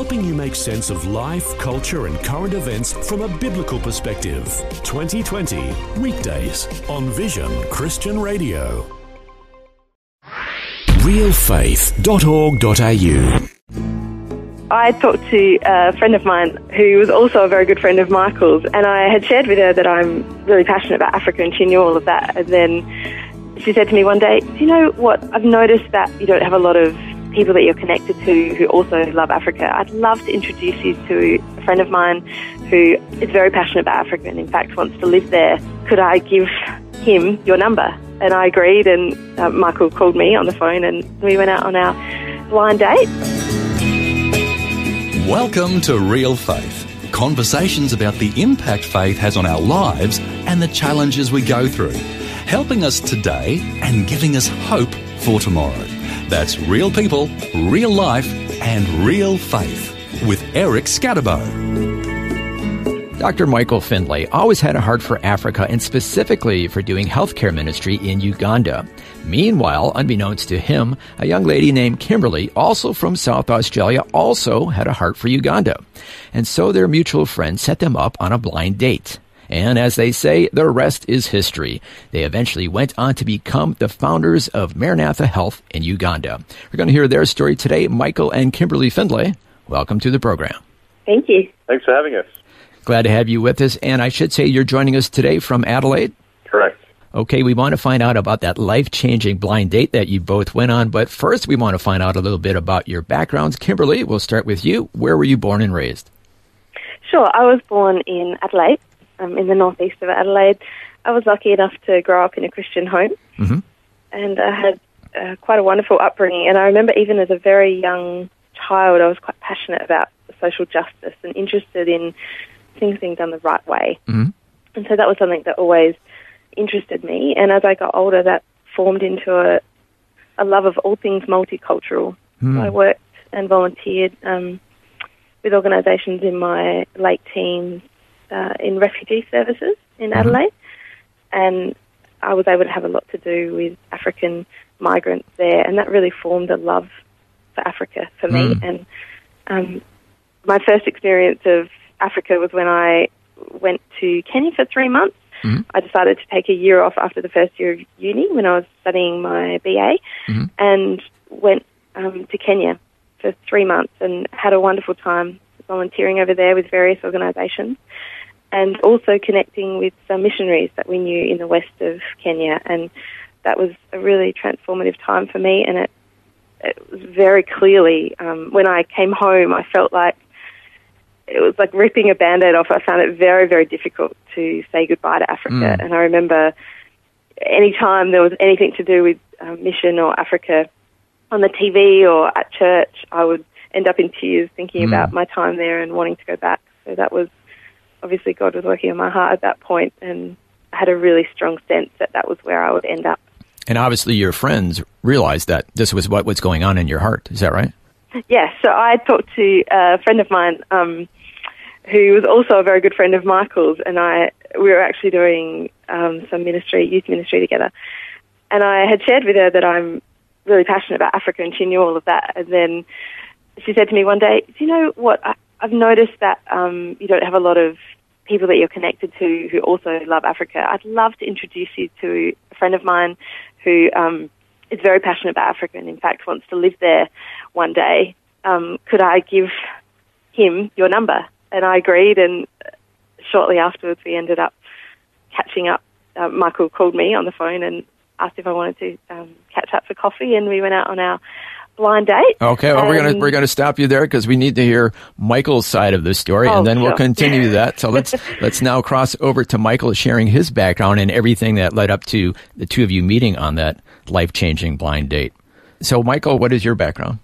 helping you make sense of life, culture, and current events from a biblical perspective. 2020, weekdays on Vision Christian Radio. realfaith.org.au I talked to a friend of mine who was also a very good friend of Michael's, and I had shared with her that I'm really passionate about Africa, and she knew all of that. And then she said to me one day, Do you know what? I've noticed that you don't have a lot of people that you're connected to who also love Africa. I'd love to introduce you to a friend of mine who is very passionate about Africa and, in fact, wants to live there. Could I give him your number? And I agreed, and uh, Michael called me on the phone, and we went out on our blind date. Welcome to Real Faith conversations about the impact faith has on our lives and the challenges we go through, helping us today and giving us hope for tomorrow. That's real people, real life, and real faith with Eric Skattebo. Dr. Michael Findlay always had a heart for Africa and specifically for doing healthcare ministry in Uganda. Meanwhile, unbeknownst to him, a young lady named Kimberly, also from South Australia, also had a heart for Uganda. And so their mutual friend set them up on a blind date. And as they say, the rest is history. They eventually went on to become the founders of Maranatha Health in Uganda. We're going to hear their story today. Michael and Kimberly Findlay, welcome to the program. Thank you. Thanks for having us. Glad to have you with us. And I should say you're joining us today from Adelaide. Correct. Okay, we want to find out about that life changing blind date that you both went on. But first, we want to find out a little bit about your backgrounds. Kimberly, we'll start with you. Where were you born and raised? Sure. I was born in Adelaide, um, in the northeast of Adelaide. I was lucky enough to grow up in a Christian home. Mm-hmm. And I had uh, quite a wonderful upbringing. And I remember even as a very young child, I was quite passionate about social justice and interested in things being done the right way. Mm-hmm. And so that was something that always interested me. And as I got older, that formed into a, a love of all things multicultural. Mm. So I worked and volunteered um, with organisations in my late teens uh, in refugee services in Adelaide. And I was able to have a lot to do with African migrants there. And that really formed a love for Africa for me. Mm. And um, my first experience of Africa was when I went to Kenya for three months. Mhm. I decided to take a year off after the first year of uni when I was studying my BA Mhm. and went um, to Kenya for three months and had a wonderful time volunteering over there with various organisations and also connecting with some missionaries that we knew in the west of Kenya. And that was a really transformative time for me. And it, it was very clearly, um, when I came home, I felt like it was like ripping a band-aid off. I found it very, very difficult to say goodbye to Africa. Mm. And I remember any time there was anything to do with um, mission or Africa on the TV or at church, I would end up in tears thinking Mm. about my time there and wanting to go back. So that was obviously God was working in my heart at that point, and I had a really strong sense that that was where I would end up. And obviously, your friends realized that this was what was going on in your heart. Is that right? Yes, so I talked to a friend of mine um, who was also a very good friend of Michael's, and I we were actually doing um, some ministry, youth ministry together. And I had shared with her that I'm really passionate about Africa, and she knew all of that. And then she said to me one day, "Do you know what? I, I've noticed that um, you don't have a lot of people that you're connected to who also love Africa. I'd love to introduce you to a friend of mine who um, is very passionate about Africa and, in fact, wants to live there one day. Um, could I give him your number?" And I agreed, and shortly afterwards, we ended up catching up. Uh, Michael called me on the phone and asked if I wanted to um, catch up for coffee, and we went out on our blind date. Okay, well, we're gonna we're gonna stop you there because we need to hear Michael's side of the story, Oh, and then we'll continue that. So let's let's now cross over to Michael sharing his background and everything that led up to the two of you meeting on that life changing blind date. So, Michael, what is your background?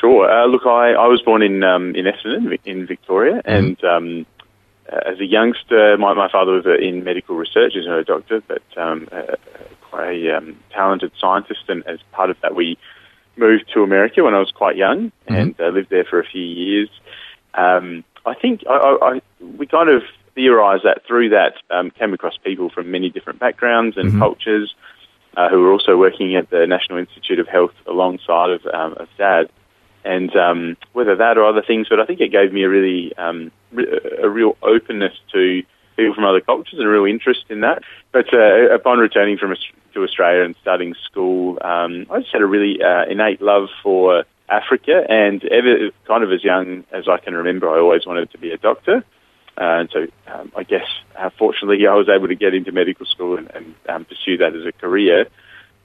Sure. Uh, look, I, I was born in um, in Essendon, in Victoria, and um, uh, as a youngster, my, my father was uh, in medical research, he's not a doctor, but um, uh, quite a um, talented scientist, and as part of that, we moved to America when I was quite young and uh, lived there for a few years. Um, I think I, I, we kind of theorised that through that um, came across people from many different backgrounds and cultures uh, who were also working at the National Institute of Health alongside of, um, of Dad. and um, whether that or other things, but I think it gave me a really um, a real openness to people from other cultures and a real interest in that. But uh, upon returning from to Australia and starting school, um, I just had a really uh, innate love for Africa, and ever kind of as young as I can remember, I always wanted to be a doctor. Uh, and so um, I guess, uh, fortunately, I was able to get into medical school and, and um, pursue that as a career.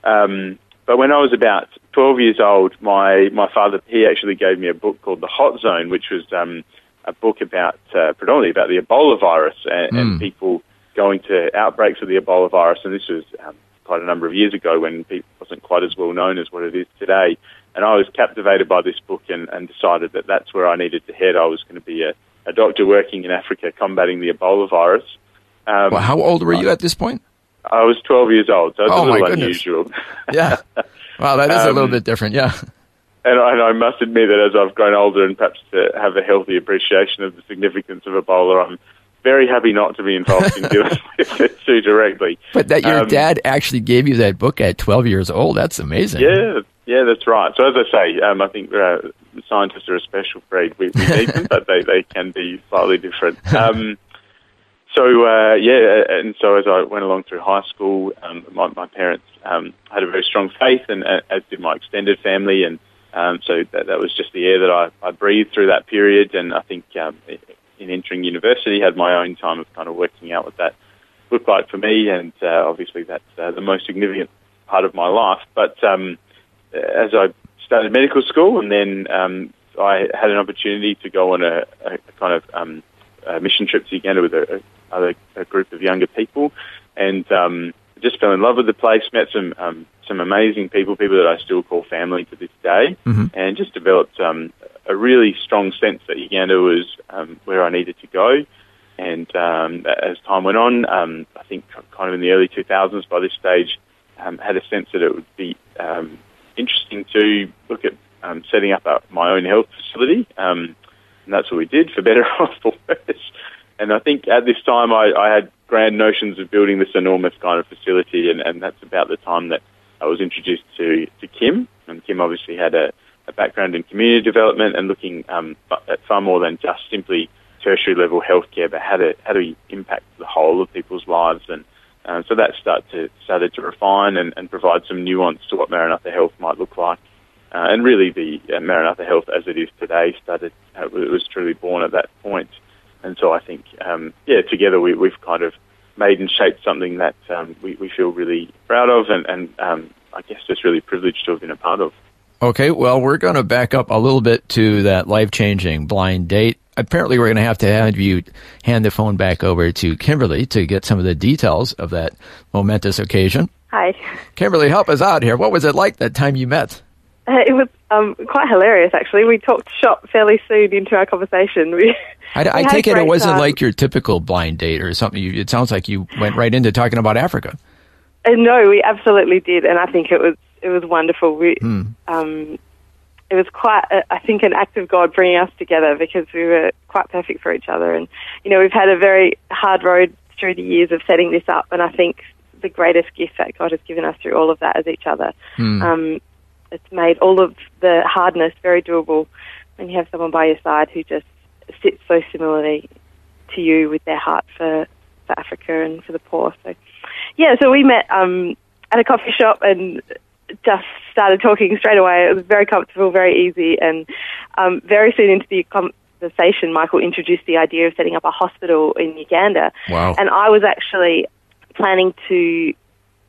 Um, but when I was about 12 years old, my, my father, he actually gave me a book called The Hot Zone, which was um, a book about, uh, predominantly about the Ebola virus and, mm. and, hmm. people going to outbreaks of the Ebola virus. And this was um, quite a number of years ago when it wasn't quite as well known as what it is today. And I was captivated by this book and, and decided that that's where I needed to head. I was going to be a, a doctor working in Africa combating the Ebola virus. Um, well, how old were you at this point? I was 12 years old, so it's oh, a little unusual. yeah. Wow, that is um, a little bit different, yeah. And I, and I, must admit that as I've grown older and perhaps to have a healthy appreciation of the significance of Ebola, I'm very happy not to be involved in dealing with it too directly. But that your um, dad actually gave you that book at 12 years old, that's amazing. Yeah, yeah, that's right. So as I say, um, I think uh, scientists are a special breed. We, we need them, but they, they can be slightly different. Um, so uh, yeah, and so as I went along through high school, um, my, my, parents um, had a very strong faith, and uh, as did my extended family, and um, so that, that, was just the air that I, I, breathed through that period. And I think um, in entering university, had my own time of kind of working out what that looked like for me, and uh, obviously that's uh, the most significant part of my life. But um, as I started medical school, and then um, I had an opportunity to go on a, a kind of um, a mission trip to Uganda with a, a, a group of younger people, and um, just fell in love with the place. Met some some amazing people, people that I still call family to this day, mm-hmm. and just developed um, a really strong sense that Uganda was um, where I needed to go. And um, as time went on, um, I think kind of in the early 2000s, by this stage, um, had a sense that it would be um, interesting to look at um, setting up a, my own health facility. Um, and that's what we did, for better or for worse. And I think at this time I, I had grand notions of building this enormous kind of facility, and, and that's about the time that I was introduced to, to Kim. And Kim obviously had a, a background in community development and looking um, at far more than just simply tertiary level healthcare, but how to how to impact the whole of people's lives. And uh, so that started to started to refine and, and, provide some nuance to what Maranatha Health might look like. Uh, and really, the uh, Maranatha Health as it is today started uh, it was truly born at that point. And so I think, um, yeah, together we, we've kind of made and shaped something that um, we, we feel really proud of, and, and um, I guess just really privileged to have been a part of. Okay, well, we're going to back up a little bit to that life changing blind date. Apparently, we're going to have to have you hand the phone back over to Kimberly to get some of the details of that momentous occasion. Hi. Kimberly, help us out here. What was it like that time you met? Uh, it was um, quite hilarious, actually. We talked shop fairly soon into our conversation. We, I, I take it it wasn't time. like your typical blind date or something. You, it sounds like you went right into talking about Africa. Uh, no, we absolutely did, and I think it was it was wonderful. We, hmm. um, it was quite, a, I think, an act of God bringing us together because we were quite perfect for each other. And, you know, we've had a very hard road through the years of setting this up. And I think the greatest gift that God has given us through all of that is each other. Hmm. Um, it's made all of the hardness very doable when you have someone by your side who just sits so similarly to you with their heart for, for Africa and for the poor. So, yeah, so we met um, at a coffee shop and just started talking straight away. It was very comfortable, very easy, and um, very soon into the conversation, Michael introduced the idea of setting up a hospital in Uganda. Wow. And I was actually planning to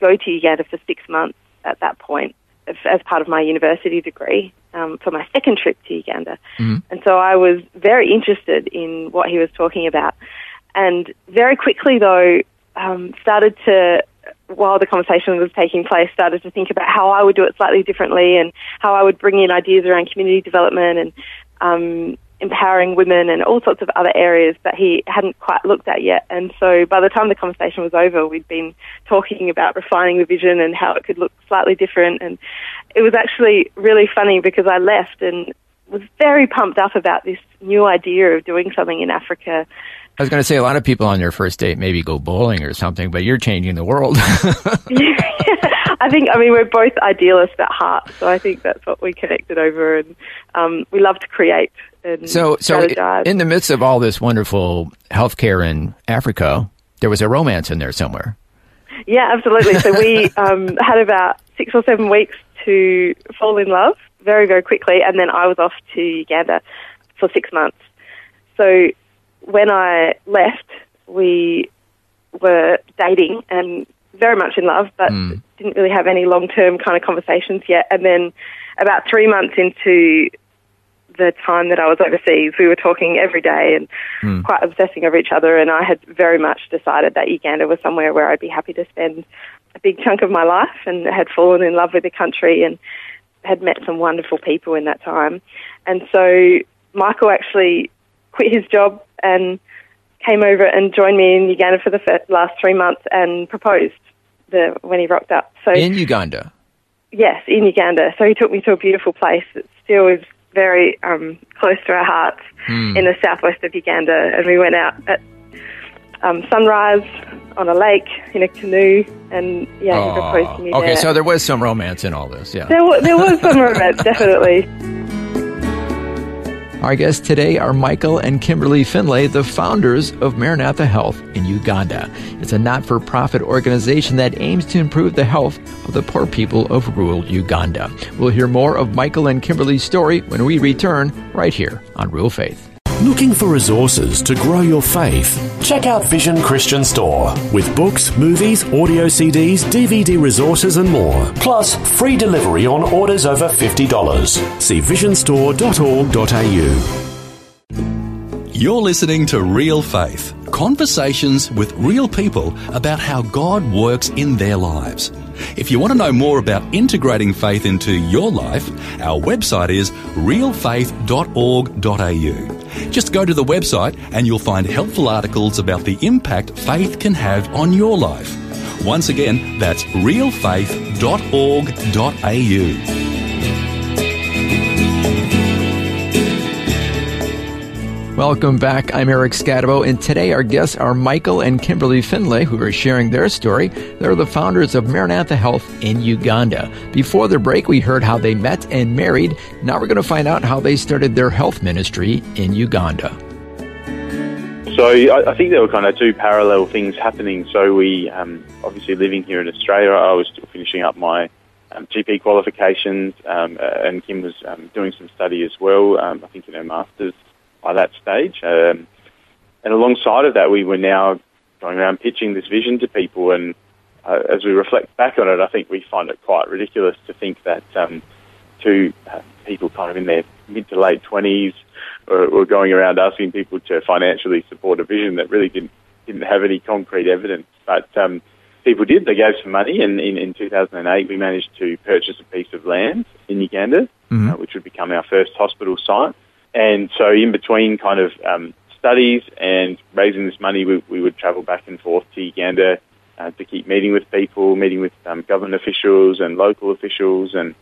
go to Uganda for six months at that point as part of my university degree um, for my second trip to Uganda. Mm-hmm. And so I was very interested in what he was talking about. And very quickly, though, um, started to while the conversation was taking place, started to think about how I would do it slightly differently and how I would bring in ideas around community development and um, empowering women and all sorts of other areas that he hadn't quite looked at yet. And so by the time the conversation was over, we'd been talking about refining the vision and how it could look slightly different. And it was actually really funny because I left and was very pumped up about this new idea of doing something in Africa I was going to say a lot of people on their first date maybe go bowling or something, but you're changing the world. I think, I mean, we're both idealists at heart, so I think that's what we connected over, and um, we love to create and So, so in the midst of all this wonderful healthcare in Africa, there was a romance in there somewhere. Yeah, absolutely. So we um, had about six or seven weeks to fall in love very, very quickly, and then I was off to Uganda for six months. So when I left, we were dating and very much in love, but didn't really have any long term kind of conversations yet. And then about three months into the time that I was overseas, we were talking every day and hmm. quite obsessing over each other. And I had very much decided that Uganda was somewhere where I'd be happy to spend a big chunk of my life and had fallen in love with the country and had met some wonderful people in that time. And so Michael actually quit his job and came over and joined me in Uganda for the first, last three months and proposed the, when he rocked up. So In Uganda. Yes, in Uganda. So he took me to a beautiful place that still is very um, close to our hearts Hmm. in the southwest of Uganda. And we went out at um, sunrise on a lake in a canoe, and yeah, he proposed to me okay, there. so there was some romance in all this, yeah. there, wa- there was some romance, definitely. Our guests today are Michael and Kimberly Findlay, the founders of Maranatha Health in Uganda. It's a not for profit organization that aims to improve the health of the poor people of rural Uganda. We'll hear more of Michael and Kimberly's story when we return right here on Real Faith. Looking for resources to grow your faith? Check out Vision Christian Store with books, movies, audio CDs, DVD resources, and more. Plus, free delivery on orders over $50. See visionstore.org.au. You're listening to Real Faith conversations with real people about how God works in their lives. If you want to know more about integrating faith into your life, our website is realfaith.org.au. Just go to the website and you'll find helpful articles about the impact faith can have on your life. Once again, that's realfaith.org.au. Welcome back. I'm Eric Skattebo, and today our guests are Michael and Kimberly Findlay, who are sharing their story. They're the founders of Maranatha Health in Uganda. Before the break, we heard how they met and married. Now we're going to find out how they started their health ministry in Uganda. So I, think there were kind of two parallel things happening. So we, um, obviously living here in Australia, I was still finishing up my um, GP qualifications, um, and Kim was um, doing some study as well. Um, I think in her masters by that stage. Um, and alongside of that, we were now going around pitching this vision to people. And uh, as we reflect back on it, I think we find it quite ridiculous to think that um, two uh, people kind of in their mid to late twenties were, were going around asking people to financially support a vision that really didn't didn't have any concrete evidence. But um, people did. They gave some money, and in, in 2008, we managed to purchase a piece of land in Uganda, uh, which would become our first hospital site. And so, in between kind of um, studies and raising this money, we, we would travel back and forth to Uganda uh, to keep meeting with people, meeting with um, government officials and local officials and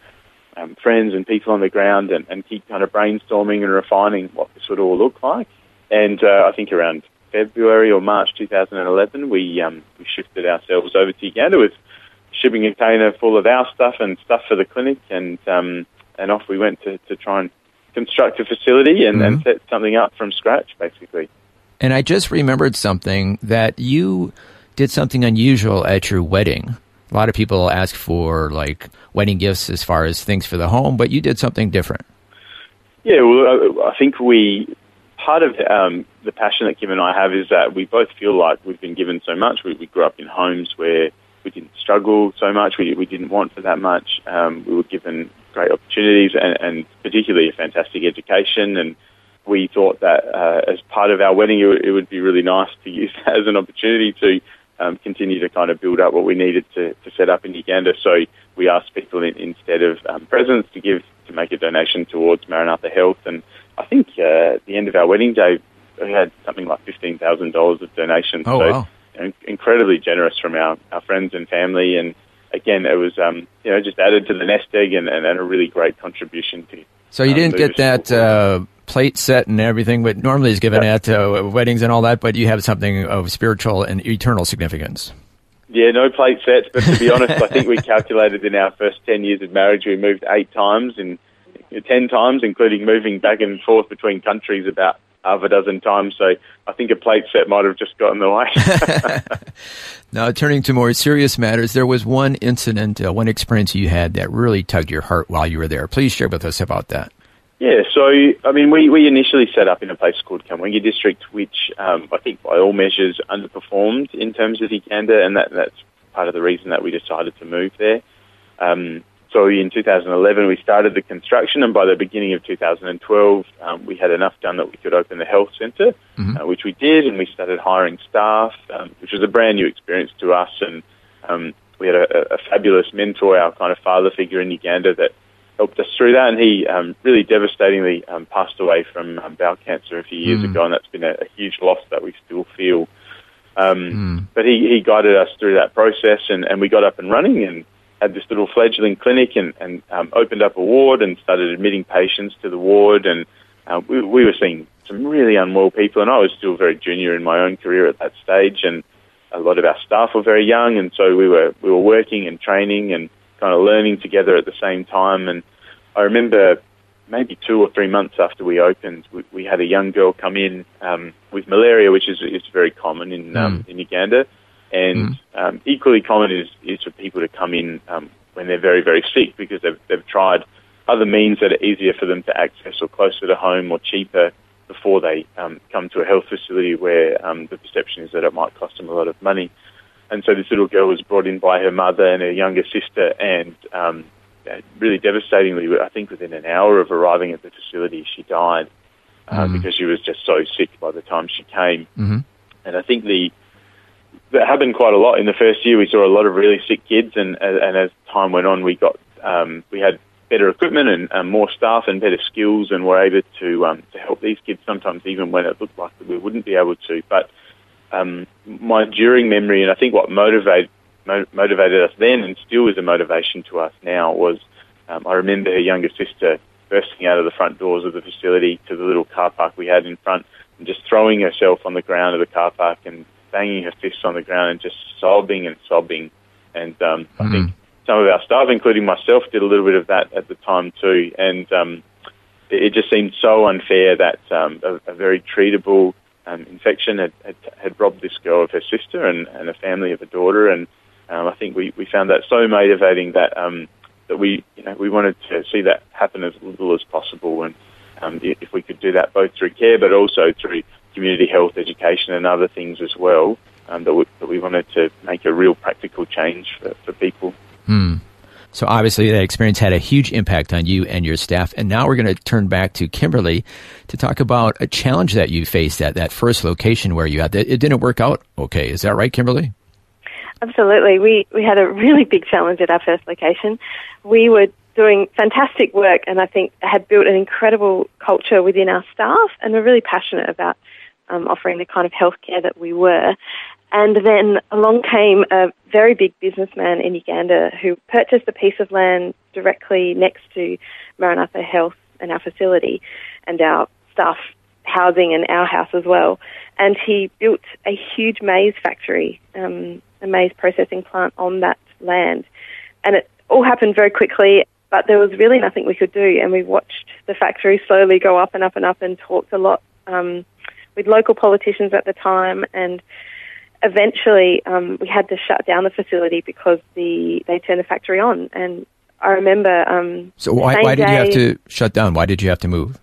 um, friends and people on the ground, and, and keep kind of brainstorming and refining what this would all look like. And uh, I think around February or March 2011, we um, we shifted ourselves over to Uganda with shipping container full of our stuff and stuff for the clinic, and um, and off we went to, to try and construct a facility and, and set something up from scratch, basically. And I just remembered something that you did something unusual at your wedding. A lot of people ask for like wedding gifts as far as things for the home, but you did something different. Yeah, well, I I think we part of um, the passion that Kim and I have is that we both feel like we've been given so much. We, we grew up in homes where we didn't struggle so much. We, we didn't want for that much. Um, we were given great opportunities and, and particularly a fantastic education. And we thought that uh, as part of our wedding, it, would- it would be really nice to use that as an opportunity to um, continue to kind of build up what we needed to, to set up in Uganda. So we asked people in, instead of um, presents to give to make a donation towards Maranatha Health. And I think uh, at the end of our wedding day, we had something like fifteen thousand dollars of donations. Oh, so wow. incredibly generous from our, our friends and family. And again, it was um, you know just added to the nest egg and, and, and a really great contribution to. So you um, didn't get that uh, plate set and everything, but normally is given Yeah. at uh, weddings and all that. But you have something of spiritual and eternal significance. Yeah, no plate sets, but to be honest, I think we calculated in our first 10 years of marriage, we moved eight times in 10 times, including moving back and forth between countries about half a dozen times. So I think a plate set might have just got in the way. now, turning to more serious matters, there was one incident, uh, one experience you had that really tugged your heart while you were there. Please share with us about that. Yeah, so I mean, we, we initially set up in a place called Kamwenge District, which um, I think by all measures underperformed in terms of Uganda, and that, that's part of the reason that we decided to move there. Um, so in 2011, we started the construction, and by the beginning of 2012, um, we had enough done that we could open the health center mm-hmm. uh, which we did, and we started hiring staff, um, which was a brand new experience to us. And um, we had a, a, fabulous mentor, our kind of father figure in Uganda, that helped us through that. And he um, really devastatingly um, passed away from um, bowel cancer a few years mm. ago, and that's been a, a, huge loss that we still feel. Mm. But he, he guided us through that process, and, and we got up and running and had this little fledgling clinic and, and um, opened up a ward and started admitting patients to the ward. And uh, we, we were seeing some really unwell people, and I was still very junior in my own career at that stage. And a lot of our staff were very young, and so we were we were working and training and kind of learning together at the same time. And I remember maybe two or three months after we opened, we, we had a young girl come in um, with malaria, which is is very common in um, mm. in Uganda and mm. um, equally common is, is for people to come in um, when they're very, very sick because they've, they've tried other means that are easier for them to access or closer to home or cheaper before they um, come to a health facility where um, the perception is that it might cost them a lot of money. And so this little girl was brought in by her mother and her younger sister, and um, really devastatingly, I think within an hour of arriving at the facility, she died uh, mm. because she was just so sick by the time she came. Mm-hmm. And I think the that happened quite a lot in the first year. We saw a lot of really sick kids, and and as time went on, we got um, we had better equipment and um, more staff and better skills, and were able to um, to help these kids. Sometimes even when it looked like we wouldn't be able to. But um, my enduring memory, and I think what motivated motivated us then, and still is a motivation to us now, was um, I remember her younger sister bursting out of the front doors of the facility to the little car park we had in front, and just throwing herself on the ground of the car park and banging her fists on the ground and just sobbing and sobbing. And um, mm. I think hmm. some of our staff, including myself, did a little bit of that at the time too. And um, it, it just seemed so unfair that um, a, a very treatable um, infection had, had, had robbed this girl of her sister and, and a family of a daughter. And um, I think we, we found that so motivating that um, that we you know we wanted to see that happen as little as possible. And um, if we could do that both through care, but also through community health education and other things as well um, that, we, that we wanted to make a real practical change for, for people. Hmm. So obviously that experience had a huge impact on you and your staff. And now we're going to turn back to Kimberly to talk about a challenge that you faced at that first location where you had it didn't work out okay. Is that right, Kimberly? Absolutely. We we had a really big challenge at our first location. We were doing fantastic work and I think had built an incredible culture within our staff and we're really passionate about um, offering the kind of healthcare that we were. And then along came a very big businessman in Uganda who purchased a piece of land directly next to Maranatha Health and our facility and our staff housing and our house as well. And he built a huge maize factory, um, a maize processing plant on that land. And it all happened very quickly, but there was really nothing we could do. And we watched the factory slowly go up and up and up and talked a lot um, with local politicians at the time, and eventually um, we had to shut down the facility because the they turned the factory on. And I remember. Um, so why, why did day, you have to shut down? Why did you have to move?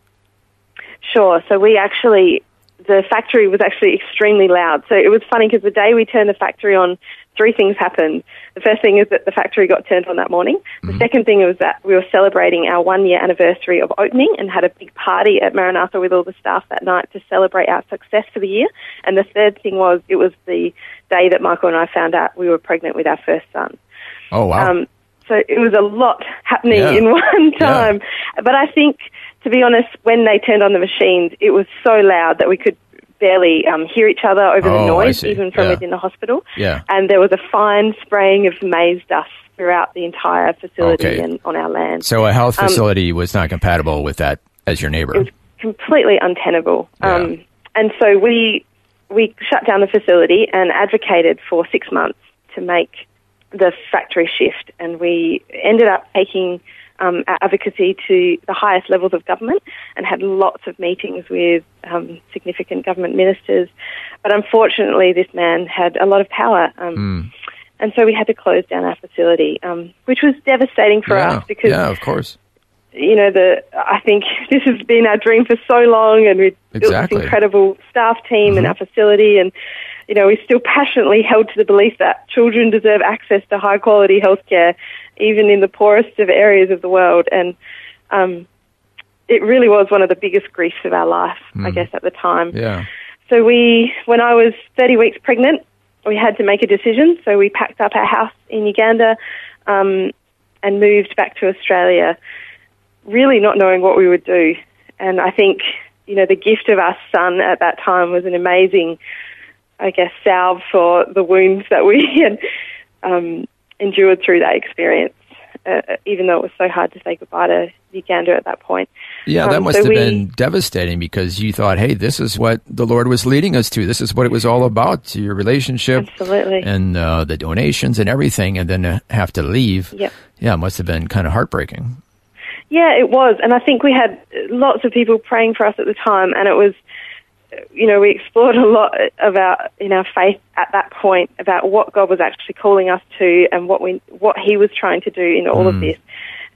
Sure. So we actually the factory was actually extremely loud. So it was funny because the day we turned the factory on, three things happened. The first thing is that the factory got turned on that morning. Mm-hmm. The second thing was that we were celebrating our one year anniversary of opening and had a big party at Maranatha with all the staff that night to celebrate our success for the year. And the third thing was it was the day that Michael and I found out we were pregnant with our first son. Oh, wow. Um, so it was a lot happening yeah. in one time. Yeah. But I think, to be honest, when they turned on the machines, it was so loud that we could barely um, hear each other over oh, the noise, even from yeah. within the hospital. Yeah. And there was a fine spraying of maize dust throughout the entire facility okay. and on our land. So a health um, facility um, was not compatible with that as your neighbor. It was completely untenable. Yeah. Um, and so we we shut down the facility and advocated for six months to make the factory shift, and we ended up taking um, our advocacy to the highest levels of government and had lots of meetings with um, significant government ministers. But unfortunately, this man had a lot of power. Um, mm. And so we had to close down our facility, um, which was devastating for yeah. us because, yeah, of course, you know, the I think this has been our dream for so long, and we exactly. built this incredible staff team mm-hmm. in our facility, and you know, we still passionately held to the belief that children deserve access to high quality healthcare, even in the poorest of areas of the world. And um, it really was one of the biggest griefs of our life, mm. I guess, at the time. Yeah. So we, when I was 30 weeks pregnant, we had to make a decision. So we packed up our house in Uganda um, and moved back to Australia, really not knowing what we would do. And I think, you know, the gift of our son at that time was an amazing I guess, salve for the wounds that we had um, endured through that experience. Uh, even though it was so hard to say goodbye to Uganda at that point. Yeah, that um, must so have we, been devastating because you thought, hey, this is what the Lord was leading us to. This is what it was all about, your relationship. Absolutely. And uh, the donations and everything, and then have to leave. Yep. Yeah, it must have been kind of heartbreaking. Yeah, it was. And I think we had lots of people praying for us at the time, and it was you know, we explored a lot about in our faith at that point about what God was actually calling us to and what we what He was trying to do in all mm. of this.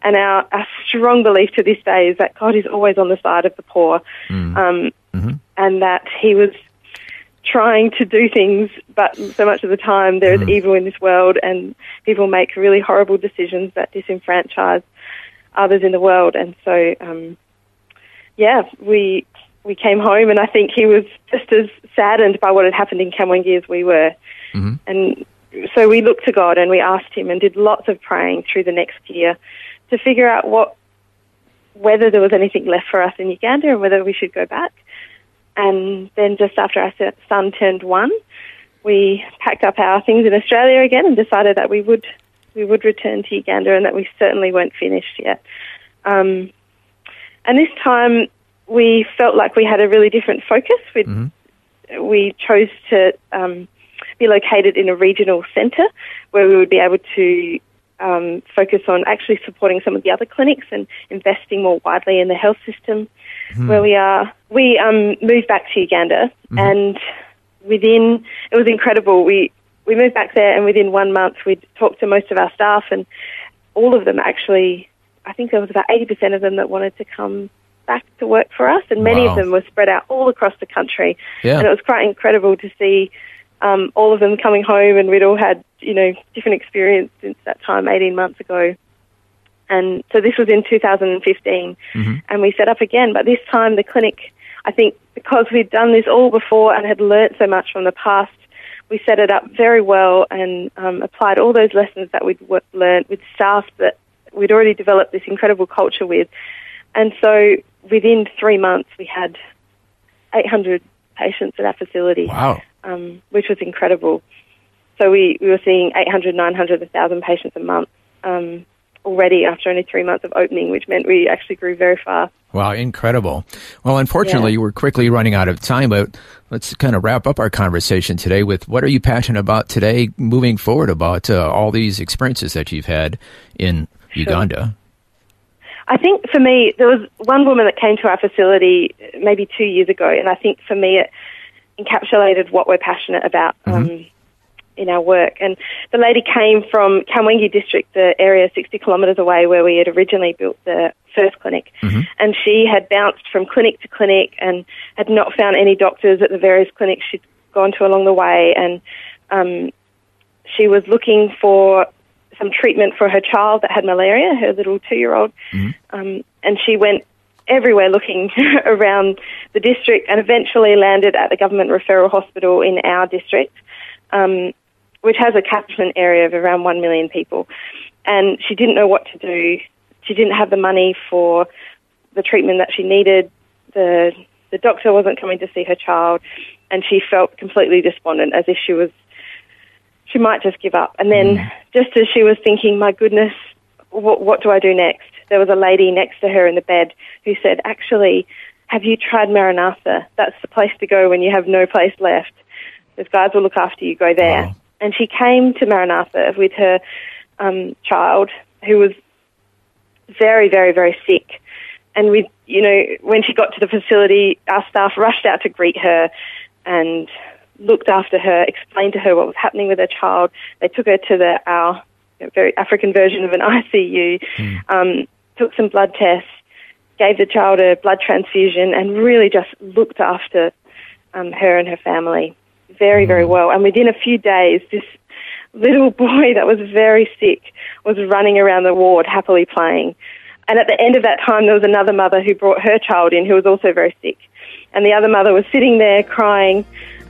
And our, our strong belief to this day is that God is always on the side of the poor, mm. um, mm-hmm. and that He was trying to do things, but so much of the time there is mm. evil in this world, and people make really horrible decisions that disenfranchise others in the world. And so, um, yeah, we we came home, and I think he was just as saddened by what had happened in Kamwenge as we were. Mm-hmm. And so we looked to God and we asked Him and did lots of praying through the next year to figure out what, whether there was anything left for us in Uganda and whether we should go back. And then just after our son turned one, we packed up our things in Australia again and decided that we would we would return to Uganda and that we certainly weren't finished yet. Um, and this time we felt like we had a really different focus. We mm-hmm. we chose to um, be located in a regional centre where we would be able to um, focus on actually supporting some of the other clinics and investing more widely in the health system mm-hmm. where we are. We um, moved back to Uganda, mm-hmm. and within it was incredible. We we moved back there, and within one month, we talked to most of our staff, and all of them actually. I think there was about eighty percent of them that wanted to come back to work for us, and many wow. of them were spread out all across the country. Yeah. And it was quite incredible to see um, all of them coming home, and we'd all had you know different experience since that time, 18 months ago. And so this was in 2015, mm-hmm. and we set up again. But this time, the clinic, I think, because we'd done this all before and had learnt so much from the past, we set it up very well and um, applied all those lessons that we'd learned with staff that we'd already developed this incredible culture with. And so within three months, we had 800 patients at our facility. Wow. Um, which was incredible. So we, we were seeing 800, 900, 1,000 patients a month um, already after only three months of opening, which meant we actually grew very fast. Wow, incredible. Well, unfortunately, yeah. we're quickly running out of time, but let's kind of wrap up our conversation today with what are you passionate about today moving forward about uh, all these experiences that you've had in sure. Uganda? I think for me, there was one woman that came to our facility maybe two years ago, and I think for me it encapsulated what we're passionate about mm-hmm. um, in our work. And the lady came from Kamwenge district, the area 60 kilometres away where we had originally built the first clinic. Mm-hmm. And she had bounced from clinic to clinic and had not found any doctors at the various clinics she'd gone to along the way. And um, she was looking for some treatment for her child that had malaria, her little two year old. Mm-hmm. Um, and she went everywhere looking around the district and eventually landed at the government referral hospital in our district, um, which has a catchment area of around 1 million people. And she didn't know what to do. She didn't have the money for the treatment that she needed. The, the doctor wasn't coming to see her child. And she felt completely despondent, as if she was she might just give up. And then, mm. just as she was thinking, my goodness, what, what do I do next? There was a lady next to her in the bed who said, actually, have you tried Maranatha? That's the place to go when you have no place left. Those guys will look after you. Go there. Wow. and she came to Maranatha with her um, child who was very, very, very sick. And we, you know, when she got to the facility, our staff rushed out to greet her and looked after her, explained to her what was happening with her child. They took her to the our very African version of an ICU, mm. um, took some blood tests, gave the child a blood transfusion, and really just looked after um, her and her family very, very well. And within a few days, this little boy that was very sick was running around the ward happily playing. And at the end of that time, there was another mother who brought her child in who was also very sick. And the other mother was sitting there crying,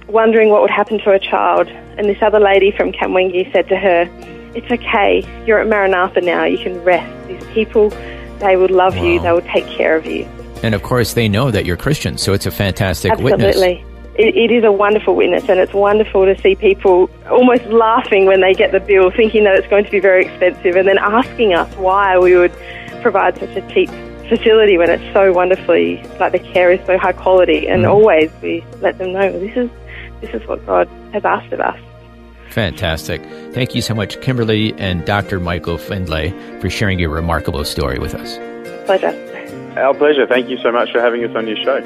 wondering what would happen to her child. And this other lady from Kamwenge said to her, It's okay. You're at Maranatha now. You can rest. These people, they will love wow. you. They will take care of you. And of course, they know that you're Christian, so it's a fantastic Absolutely. witness. Absolutely it, it is a wonderful witness, and it's wonderful to see people almost laughing when they get the bill, thinking that it's going to be very expensive, and then asking us why we would provide such a cheap facility when it's so wonderfully like the care is so high quality. And mm. always we let them know this is this is what God has asked of us. Fantastic. Thank you so much, Kimberly and Dr. Michael Findlay, for sharing your remarkable story with us. Pleasure. Our pleasure. Thank you so much for having us on your show.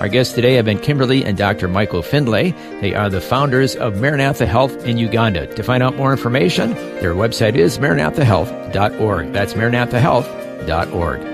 Our guests today have been Kimberly and Dr. Michael Findlay. They are the founders of Maranatha Health in Uganda. To find out more information, their website is maranathahealth.org. That's maranathahealth.org.